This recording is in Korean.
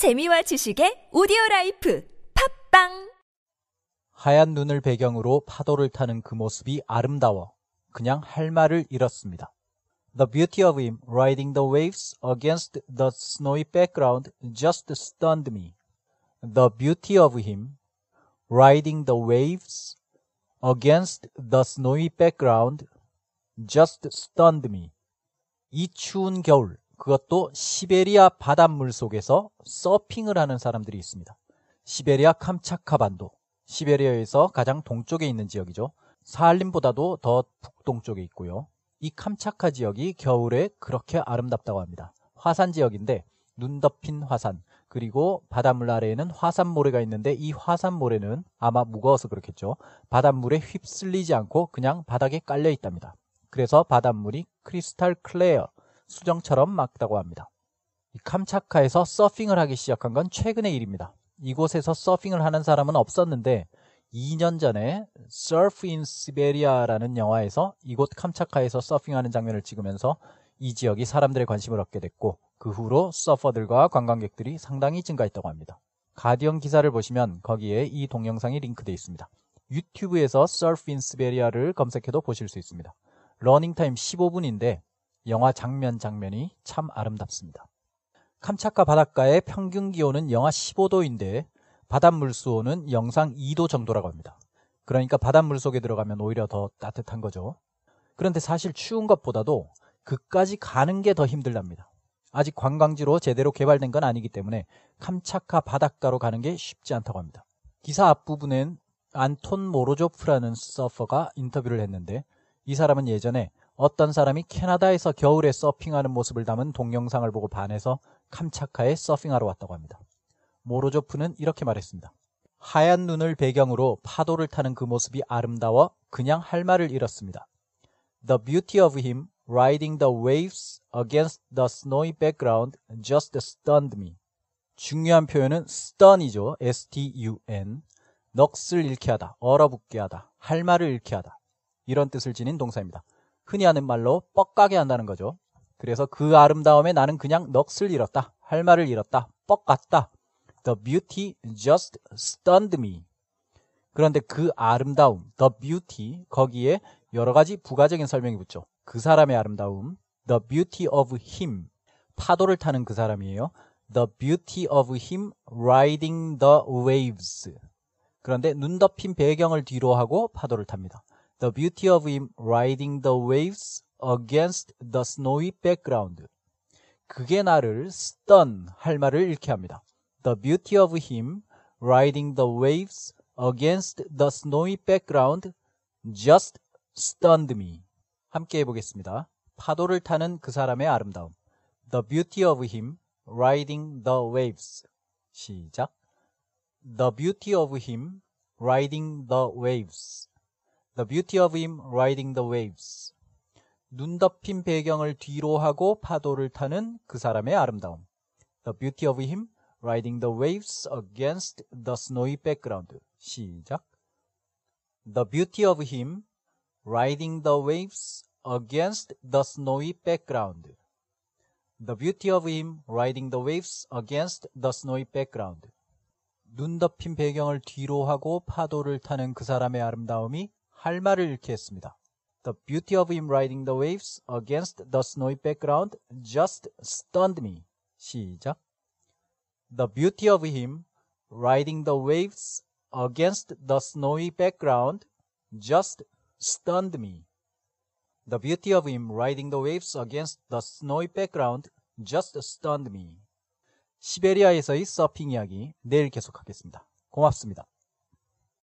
재미와 지식의 오디오 라이프 팝빵 하얀 눈을 배경으로 파도를 타는 그 모습이 아름다워 그냥 할 말을 잃었습니다. The beauty of him riding the waves against the snowy background just stunned me. The beauty of him riding the waves against the snowy background just stunned me. 이 추운 겨울, 그것도 시베리아 바닷물 속에서 서핑을 하는 사람들이 있습니다. 시베리아 캄차카 반도, 시베리아에서 가장 동쪽에 있는 지역이죠. 사할림보다도 더 북동쪽에 있고요. 이 캄차카 지역이 겨울에 그렇게 아름답다고 합니다. 화산 지역인데 눈 덮인 화산, 그리고 바닷물 아래에는 화산모래가 있는데 이 화산모래는 아마 무거워서 그렇겠죠. 바닷물에 휩쓸리지 않고 그냥 바닥에 깔려 있답니다. 그래서 바닷물이 크리스탈 클레어, 수정처럼 맑다고 합니다. 캄차카에서 서핑을 하기 시작한 건 최근의 일입니다. 이곳에서 서핑을 하는 사람은 없었는데 2년 전에 Surf in Siberia라는 영화에서 이곳 캄차카에서 서핑하는 장면을 찍으면서 이 지역이 사람들의 관심을 얻게 됐고 그 후로 서퍼들과 관광객들이 상당히 증가했다고 합니다. 가디언 기사를 보시면 거기에 이 동영상이 링크되어 있습니다. 유튜브에서 Surf in Siberia를 검색해도 보실 수 있습니다. 러닝타임 15분인데 영화 장면 장면이 참 아름답습니다. 캄차카 바닷가의 평균 기온은 영하 15도인데 바닷물 수온은 영상 2도 정도라고 합니다. 그러니까 바닷물 속에 들어가면 오히려 더 따뜻한 거죠. 그런데 사실 추운 것보다도 그까지 가는 게 더 힘들답니다. 아직 관광지로 제대로 개발된 건 아니기 때문에 캄차카 바닷가로 가는 게 쉽지 않다고 합니다. 기사 앞부분엔 안톤 모로조프라는 서퍼가 인터뷰를 했는데 이 사람은 예전에 어떤 사람이 캐나다에서 겨울에 서핑하는 모습을 담은 동영상을 보고 반해서 캄차카에 서핑하러 왔다고 합니다. 모로조프는 이렇게 말했습니다. 하얀 눈을 배경으로 파도를 타는 그 모습이 아름다워 그냥 할 말을 잃었습니다. The beauty of him riding the waves against the snowy background just stunned me. 중요한 표현은 stun이죠. S-T-U-N. 넋을 잃게 하다, 얼어붙게 하다, 할 말을 잃게 하다. 이런 뜻을 지닌 동사입니다. 흔히 하는 말로 뻑가게 한다는 거죠. 그래서 그 아름다움에 나는 그냥 넋을 잃었다. 할 말을 잃었다. 뻑 같다. The beauty just stunned me. 그런데 그 아름다움, the beauty, 거기에 여러 가지 부가적인 설명이 붙죠. 그 사람의 아름다움, the beauty of him. 파도를 타는 그 사람이에요. The beauty of him riding the waves. 그런데 눈 덮인 배경을 뒤로 하고 파도를 탑니다. The beauty of him riding the waves against the snowy background. 그게 나를 stun 할 말을 잃게 합니다. The beauty of him riding the waves against the snowy background just stunned me. 함께 해보겠습니다. 파도를 타는 그 사람의 아름다움. The beauty of him riding the waves. 시작. The beauty of him riding the waves. The beauty of him riding the waves. 눈 덮인 배경을 뒤로 하고 파도를 타는 그 사람의 아름다움. The beauty of him riding the waves against the snowy background. 시작. The beauty of him riding the waves against the snowy background. The beauty of him riding the waves against the snowy background. 눈 덮인 배경을 뒤로 하고 파도를 타는 그 사람의 아름다움이 할 말을 잃게 했습니다. The beauty of him riding the waves against the snowy background just stunned me. 시작. The beauty of him riding the waves against the snowy background just stunned me. The beauty of him riding the waves against the snowy background just stunned me. 시베리아에서의 서핑 이야기 내일 계속하겠습니다. 고맙습니다.